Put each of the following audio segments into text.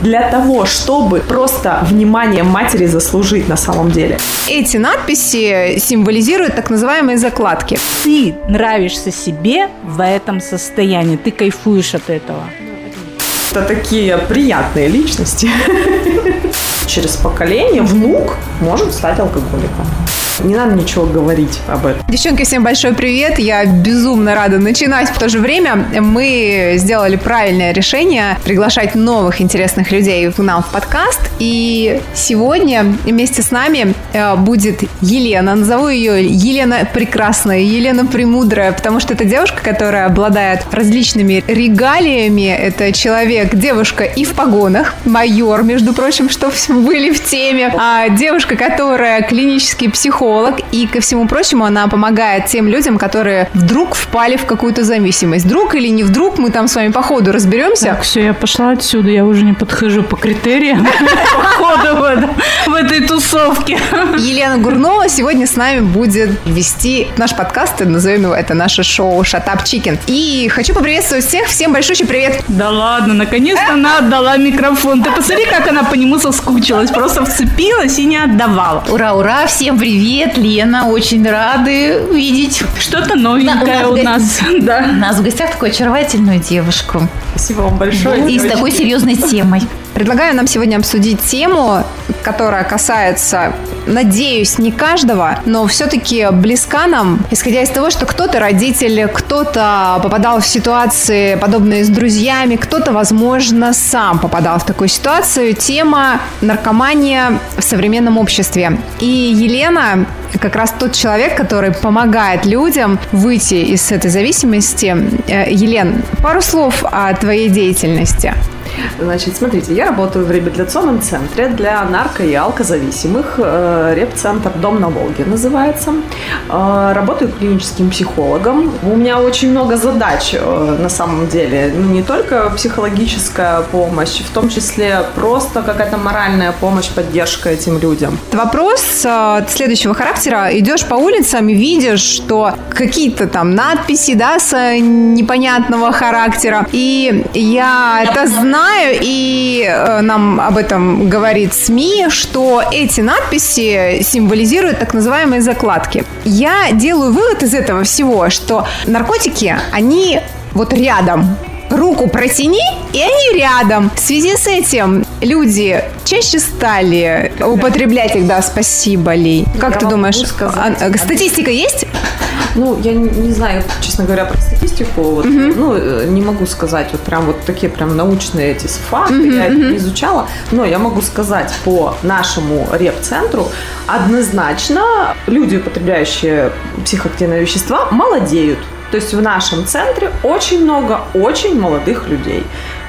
Для того, чтобы просто внимание матери заслужить на самом деле. Эти надписи символизируют так называемые закладки. Ты нравишься себе в этом состоянии, ты кайфуешь от этого. Это такие приятные личности. Через поколение внук может стать алкоголиком. Не надо ничего говорить об этом. Девчонки, всем большой привет. Я безумно рада начинать. В то же время мы сделали правильное решение приглашать новых интересных людей к нам в подкаст. И сегодня вместе с нами э, будет Елена. Назову ее Елена Прекрасная, Елена Премудрая, потому что это девушка, которая обладает различными регалиями. Это человек, девушка и в погонах, майор, между прочим, что были в теме. А девушка, которая клинический психолог, психолог, и, ко всему прочему, она помогает тем людям, которые вдруг впали в какую-то зависимость. Вдруг или не вдруг, мы там с вами по ходу разберемся. Так, все, я пошла отсюда, я уже не подхожу по критериям по ходу в этой тусовке. Елена Гурнова сегодня с нами будет вести наш подкаст, назовем его, это наше шоу «Шатап Чикен». И хочу поприветствовать всех, всем большущий привет. Да ладно, наконец-то она отдала микрофон. Ты посмотри, как она по нему соскучилась, просто вцепилась и не отдавала. Ура, ура, всем привет! Привет, Лена, очень рады видеть. Что-то новенькое На- у у нас. Да. У нас в гостях такую очаровательную девушку. Спасибо вам большое. И с такой серьезной темой. Предлагаю нам сегодня обсудить тему, которая касается, надеюсь, не каждого, но все-таки близка нам, исходя из того, что кто-то родитель, кто-то попадал в ситуации, подобные с друзьями, кто-то, возможно, сам попадал в такую ситуацию. Тема наркомания в современном обществе. И Елена как раз тот человек, который помогает людям выйти из этой зависимости. Э, Елен, пару слов о твоей деятельности. Значит, смотрите, я работаю в реабилитационном центре для нарко- и алкозависимых. Э, Реп-центр «Дом на Волге» называется. Э, Работаю клиническим психологом. У меня очень много задач э, на самом деле. Ну, не только психологическая помощь, в том числе просто какая-то моральная помощь, поддержка этим людям. Вопрос следующего характера. Идешь по улицам и видишь, что какие-то там надписи, да, с непонятного характера. И я это знаю, и э, нам об этом говорит СМИ, что эти надписи символизируют так называемые закладки. Я делаю вывод из этого всего, что наркотики, они вот рядом руку протяни, и они рядом. В связи с этим люди чаще стали употреблять их, да, спасибо, Ли. Как Я ты думаешь? а, а, статистика есть? Ну, я не, не знаю, честно говоря, про статистику. Вот, Ну, э, не могу сказать вот прям вот такие прям научные эти факты. я это не изучала. Но я могу сказать по нашему реп-центру однозначно люди, употребляющие психоактивные вещества, молодеют. То есть в нашем центре очень много очень молодых людей.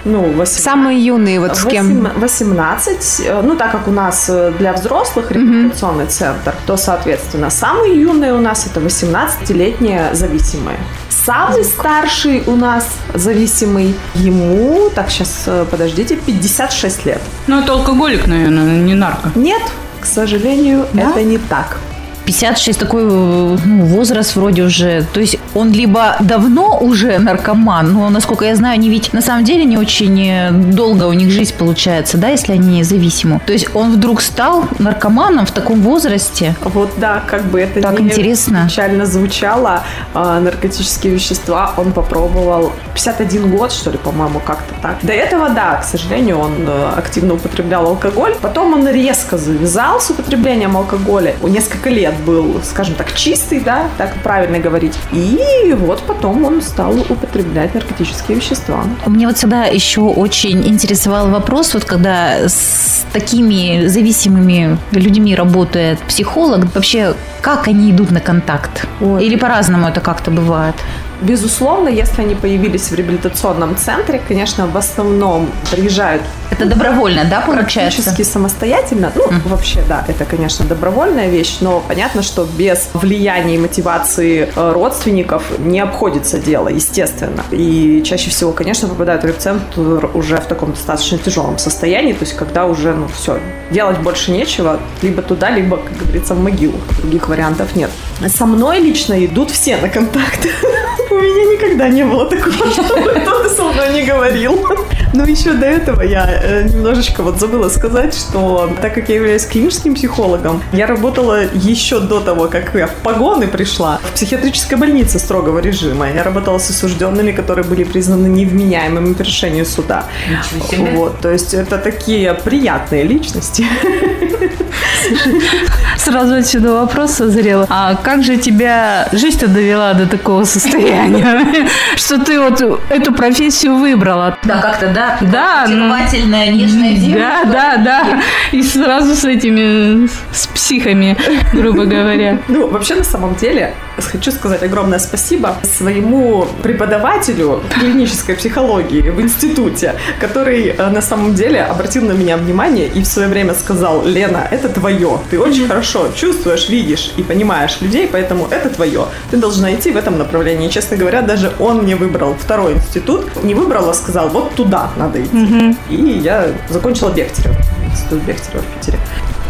Ну, 18, Самые юные, вот с кем? 8 18, э, ну, так как у нас э, для взрослых реабилитационный центр, то, соответственно, самые юные у нас это 18-летние зависимые. Самый старший у нас зависимый, ему, так, сейчас, подождите, 56 лет. Ну, это алкоголик, наверное, не нарко. Нет, к сожалению, это не так. 56 такой э, ну, возраст вроде уже. То есть он либо давно уже наркоман, но, насколько я знаю, они ведь на самом деле не очень э, долго у них жизнь получается, да, если они зависимы. То есть он вдруг стал наркоманом в таком возрасте. Вот да, как бы это Так не интересно. печально звучало, а, наркотические вещества он попробовал 51 год, что ли, по-моему, как-то так. До этого, да, к сожалению, он э, активно употреблял алкоголь. Потом он резко завязал с употреблением алкоголя. Несколько лет был, скажем так, чистый, да, так правильно говорить. И вот потом он стал употреблять наркотические вещества. Мне вот всегда еще очень интересовал вопрос, вот когда с такими зависимыми людьми работает психолог, вообще как они идут на контакт? Ой. Или по-разному это как-то бывает? Безусловно, если они появились в реабилитационном центре, конечно, в основном приезжают Это добровольно, да, получается? практически самостоятельно. Ну, вообще, да, это, конечно, добровольная вещь, но понятно, что без влияния и мотивации э, родственников не обходится дело, естественно. И чаще всего, конечно, попадают в репцентр уже в таком достаточно тяжелом состоянии, то есть когда уже, ну, все, делать больше нечего, либо туда, либо, как говорится, в могилу. Других вариантов нет. Со мной лично идут все на контакт. у меня никогда не было такого, чтобы кто-то со мной не говорил. Но еще до этого я э, немножечко вот забыла сказать, что так как я являюсь клиническим психологом, я работала еще до того, как я в погоны пришла, в психиатрической больнице строгого режима. Я работала с осужденными, которые были признаны невменяемыми по решению суда. Вот, то есть это такие приятные личности. Сразу отсюда вопрос созрел. А как же тебя жизнь-то довела до такого состояния, что ты вот эту профессию выбрала? Да, как-то, да. Да, ну, Очаровательная, нежная девушка. да, да, да. И сразу с этими, с психами, грубо говоря. Ну, вообще, на самом деле, хочу сказать огромное спасибо своему преподавателю клинической психологии в институте, который э, на самом деле обратил на меня внимание и в свое время сказал, Лена, это твое. Ты очень хорошо чувствуешь, видишь и понимаешь людей, поэтому это твое. Ты должна идти в этом направлении. И, честно говоря, даже он мне выбрал второй институт. Не выбрал, а сказал, вот туда надо идти. И я закончила Бехтерева. Институт Бехтерева в Питере.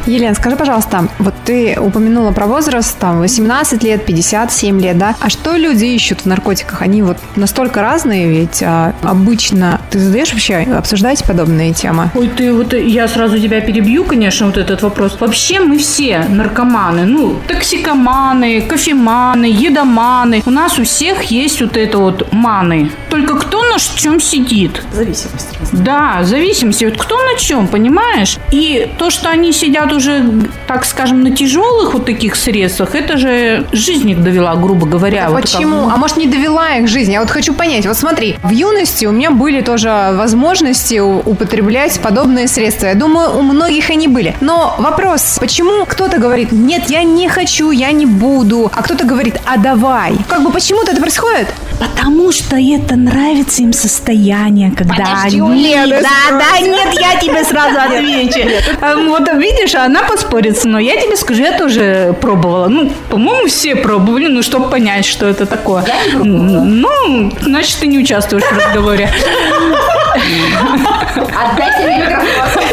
Елена, скажи, пожалуйста, вот ты упомянула про возраст, там, 18 лет, 57 лет, да? А что люди ищут в наркотиках? Они вот настолько разные, ведь а, обычно... Ты задаешь вообще, обсуждаете подобные темы? Ой, ты вот я сразу тебя перебью, конечно, вот этот вопрос. Вообще мы все наркоманы, ну, токсикоманы, кофеманы, едоманы. У нас у всех есть вот это вот маны. Только кто на чем сидит? Зависимость. Да, зависимости. Вот кто на чем, понимаешь? И то, что они сидят уже, так скажем, на тяжелых вот таких средствах, это же жизнь их довела, грубо говоря. А Вот почему? как- А может, не довела их жизнь? Я вот хочу понять. Вот смотри, в юности у меня были тоже возможности употреблять подобные средства. Я думаю, у многих они были. Но вопрос, почему кто-то говорит, нет, я не хочу, я не буду, а кто-то говорит, а давай. Как бы почему-то это происходит? Потому что это нравится им состояние, когда Подожди, они... Лены да, да, нет, я тебе сразу отвечу. А, Вот видишь, она поспорит со мной. Я тебе скажу, я тоже пробовала. Ну, по-моему, все пробовали, ну, чтобы понять, что это такое. Ну, значит, ты не участвуешь в разговоре. Отдайте мне микрофон.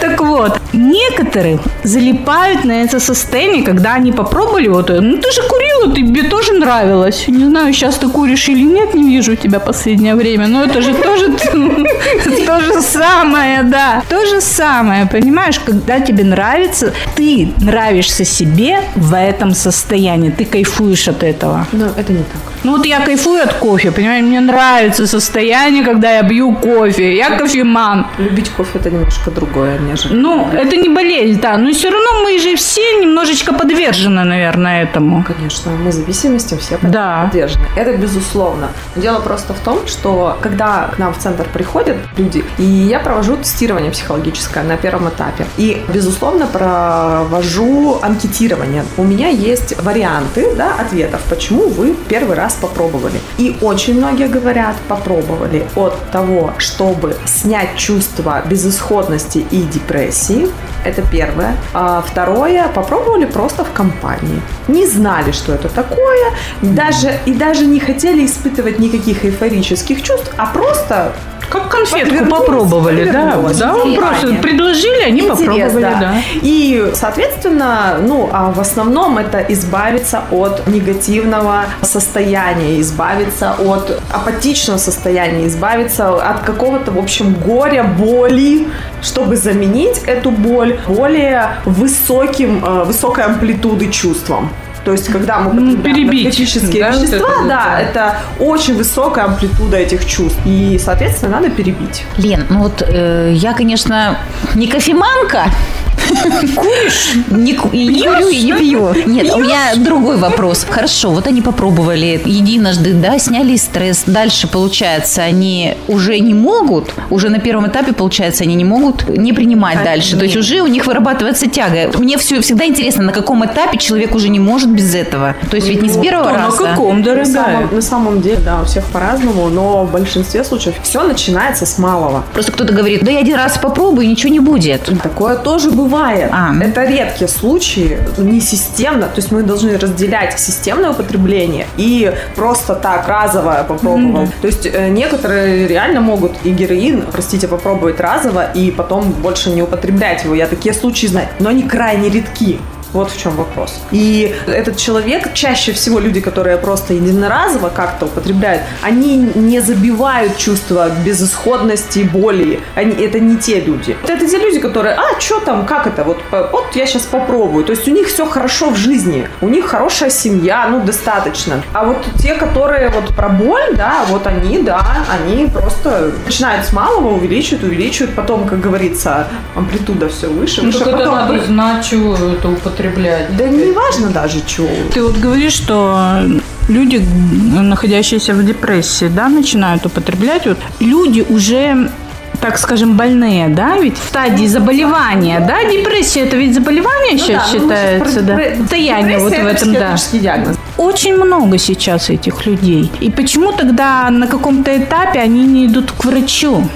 Так вот, некоторые залипают на это состояние, когда они попробовали вот. Ну, ты же курила, тебе тоже нравилось. Не знаю, сейчас ты куришь или нет, не вижу тебя последнее время. Но это же тоже то же самое, да. То же самое, понимаешь? Когда тебе нравится, ты нравишься себе в этом состоянии. Ты кайфуешь от этого. Но это не так. Ну вот я кайфую от кофе, понимаешь? Мне нравится состояние, когда я бью кофе. Я кофеман. Любить кофе это немножко другое, нежели. Ну, это не болезнь, да. Но все равно мы же все немножечко подвержены, наверное, этому. Конечно, мы зависимости все Да. подвержены. Это безусловно. Но Дело просто в том, что когда к нам в центр приходят люди, и я провожу тестирование психологическое на первом этапе, и, безусловно, провожу анкетирование. У меня есть варианты да, ответов, почему вы первый раз попробовали. И очень многие говорят, попробовали от того, чтобы снять чувство безысходности и депрессии. Это первое. А второе, попробовали просто в компании. Не знали, что это такое, даже, и даже не хотели испытывать никаких эйфорических чувств, а просто Как конфетку попробовали, да. Да, просто предложили, они интерес, попробовали, да. да. И, соответственно, ну, а в основном это избавиться от негативного состояния, избавиться от апатичного состояния, избавиться от какого-то, в общем, горя, боли, чтобы заменить эту боль более высоким, э, высокой амплитуды чувством. То есть, когда мы Ну, употребляем перебить, наркотические да, вот вещества, это вот, да, да. это очень высокая амплитуда этих чувств. И, соответственно, надо перебить. Лен, ну вот э, я, конечно, не кофеманка. Куришь? Не, не курю, и не пью. Нет, у меня другой вопрос. Хорошо, вот они попробовали единожды, да, сняли стресс. Дальше, получается, они уже не могут, уже на первом этапе, получается, они не могут не принимать А, дальше. То есть нет. уже у них вырабатывается тяга. Мне все всегда интересно, на каком этапе человек уже не может без этого. То есть ведь не с первого То на раза. каком, На дорогая? самом, на самом деле, да, у всех по-разному, но в большинстве случаев все начинается с малого. Просто кто-то говорит, да я один раз попробую, ничего не будет. Такое тоже бывает. А. Это редкие случаи, не системно. То есть мы должны разделять системное употребление и просто так разовое попробовал. То есть э, некоторые реально могут и героин, простите, попробовать разово и потом больше не употреблять его. Я такие случаи знаю, но они крайне редки. Вот в чем вопрос. И этот человек, чаще всего люди, которые просто единоразово как-то употребляют, они не забивают чувство безысходности, боли. Они, это не те люди. Это те люди, которые, а, что там, как это, вот, вот я сейчас попробую. То есть у них все хорошо в жизни, у них хорошая семья, ну, достаточно. А вот те, которые вот про боль, да, вот они, да, они просто начинают с малого, увеличивают, увеличивают, потом, как говорится, амплитуда все выше. Ну, выше, потом надо знать, чего это употреблять. Да не важно даже, чего. Ты вот говоришь, что люди, находящиеся в депрессии, да, начинают употреблять. Вот люди уже так скажем, больные, да, ведь в стадии заболевания, да, депрессия это ведь заболевание сейчас ну да, ну сейчас считается, про да, состояние вот в этом, это да. диагноз. Очень много сейчас этих людей. И почему тогда на каком-то этапе они не идут к врачу?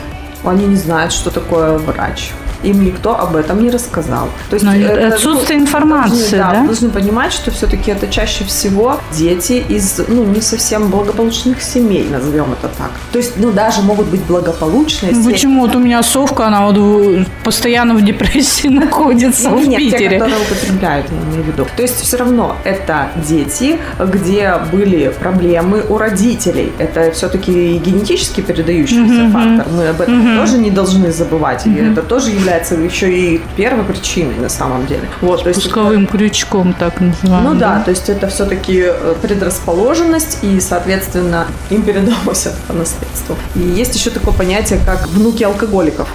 Они не знают, что такое врач. Им никто об этом не рассказал. То есть Но это- отсутствие ну, информации, должны, да, да? должны понимать, что все-таки это чаще всего дети из ну, не совсем благополучных семей, назовем это так. То есть, ну, даже могут быть благополучные Ну, семьи. Почему вот у меня совка, она вот в- постоянно в депрессии находится в Нет, те, Питере. которые употребляют, я имею в виду. То есть все равно это дети, где были проблемы у родителей. Это все-таки генетически передающийся фактор. Мы об этом тоже не должны забывать. И это тоже является еще и первой причиной на самом деле. Вот, то есть Пусковым крючком, так называемым. ну да, то есть это все-таки предрасположенность, и, соответственно, им передалось это по наследству. И есть еще такое понятие, как внуки алкоголиков.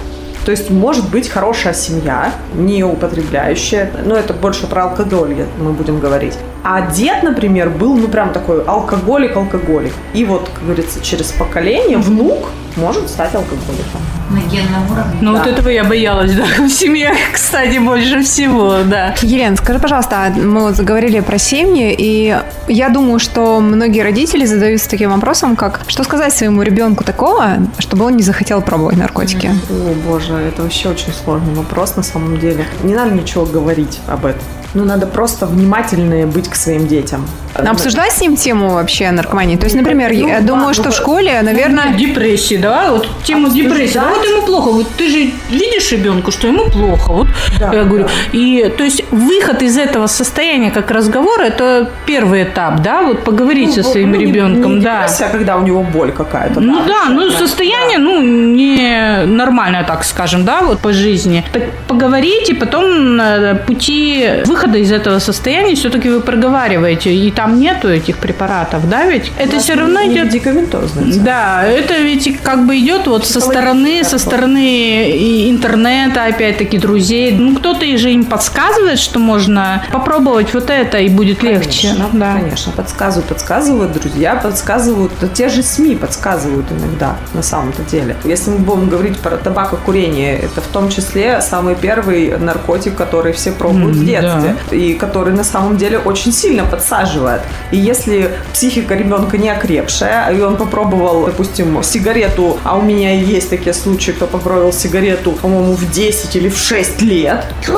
То есть может быть хорошая семья, не употребляющая, но это больше про алкоголь мы будем говорить. А дед, например, был, ну, прям такой алкоголик-алкоголик. И вот, как говорится, через поколение внук может стать алкоголиком. На генном уровне. Ну, вот Да. этого я боялась, да, в семье, кстати, больше всего, да. Елена, скажи, пожалуйста, а мы вот заговорили про семьи, и я думаю, что многие родители задаются таким вопросом, как что сказать своему ребенку такого, чтобы он не захотел пробовать наркотики? О, боже, это вообще очень сложный вопрос на самом деле. Не надо ничего говорить об этом. Ну, надо просто внимательнее быть к своим детям. Обсуждать с ним тему вообще наркомании? То есть, например, Ну, я да, думаю, ну, что в да. школе, наверное... Депрессии, да, вот тему депрессии. Да, вот ему плохо. Вот ты же видишь ребенку, что ему плохо. Вот Да, я говорю. да. И то есть выход из этого состояния как разговора это первый этап, да, вот поговорить со своим Ну, не- ребенком, не да. депрессия, а когда у него боль какая-то. Ну да, ну да. состояние, ну, не нормальное, так скажем, да, вот по жизни. Так поговорить, и потом э, пути выхода из этого состояния все-таки вы проговариваете, и там нету этих препаратов, да, ведь это все равно Не идет медикаментозная. да, это ведь как бы идет вот со стороны, со стороны интернета, опять-таки, друзей. Ну, кто-то и же им подсказывает, что можно попробовать вот это, и будет легче. Конечно, Да. конечно, подсказывают, подсказывают, друзья подсказывают, да те же СМИ подсказывают иногда, на самом-то деле. Если мы будем говорить про табакокурение, это в том числе самый первый наркотик, который все пробуют в М, детстве, и который на самом деле очень сильно подсаживает. И если психика ребенка не окрепшая, и он попробовал, допустим, сигарету, а у меня есть такие случаи, кто попробовал сигарету, по-моему, в 10 или в 6 лет,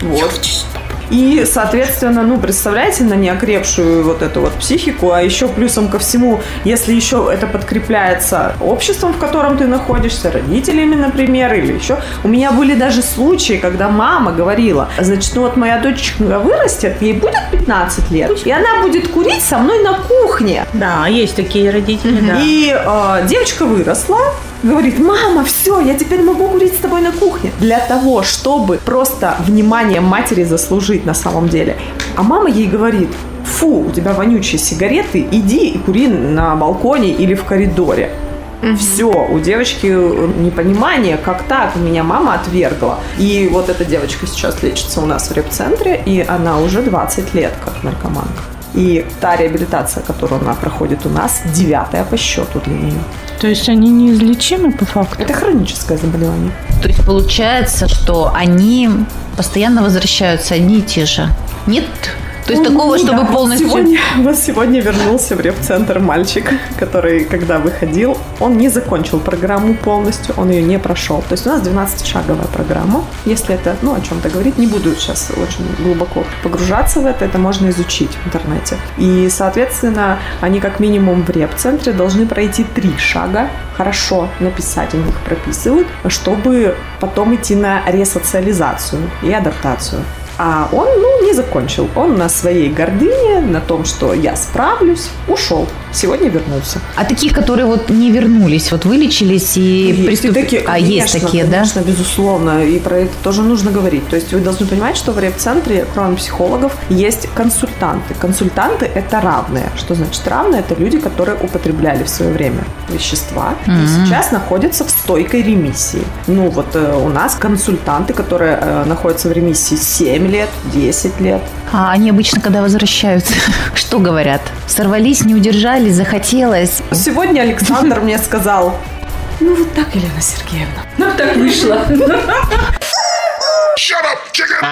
вот. И, соответственно, ну, представляете, на неокрепшую вот эту вот психику, а еще плюсом ко всему, если еще это подкрепляется обществом, в котором ты находишься, родителями, например, или еще. У меня были даже случаи, когда мама говорила, значит, ну вот моя дочечка вырастет, ей будет 15 лет, и она будет курить со мной на кухне. Да, есть такие родители, да. И э, девочка выросла, говорит, мама, все, я теперь могу курить с тобой на кухне. Для того, чтобы просто внимание матери заслужить на самом деле. А мама ей говорит, фу, у тебя вонючие сигареты, иди и кури на балконе или в коридоре. Все, у девочки непонимание, как так, меня мама отвергла. И вот эта девочка сейчас лечится у нас в реп-центре, и она уже 20 лет как наркоманка. И та реабилитация, которую она проходит у нас, девятая по счету для нее. То есть они неизлечимы по факту? Это хроническое заболевание. То есть получается, что они постоянно возвращаются одни и те же. Нет? То есть такого, Ну чтобы да, вот полностью... Сегодня, вот сегодня вернулся в реп-центр мальчик, который, когда выходил, он не закончил программу полностью, он ее не прошел. То есть у нас 12-шаговая программа. Если это, ну, о чем-то говорить, не буду сейчас очень глубоко погружаться в это, это можно изучить в интернете. И, соответственно, они как минимум в реп-центре должны пройти три шага, хорошо написать, они их прописывают, чтобы потом идти на ресоциализацию и адаптацию. А он, ну, не закончил. Он на своей гордыне, на том, что я справлюсь, ушел. Сегодня вернулся. А таких, которые вот не вернулись, вот вылечились и Есть приступ- и такие, А, есть конечно, такие, да? конечно, безусловно. И про это тоже нужно говорить. То есть вы должны понимать, что в реп-центре, кроме психологов, есть консультанты. Консультанты – это равные. Что значит равные? Это люди, которые употребляли в свое время вещества и сейчас находятся в стойкой ремиссии. Ну вот э, у нас консультанты, которые э, находятся в ремиссии 7 лет, 10 лет. А они обычно, когда возвращаются, что говорят? Сорвались, не удержались, захотелось. Сегодня Александр мне сказал, ну вот так, Елена Сергеевна. Ну, так вышло. Shut up, chicken!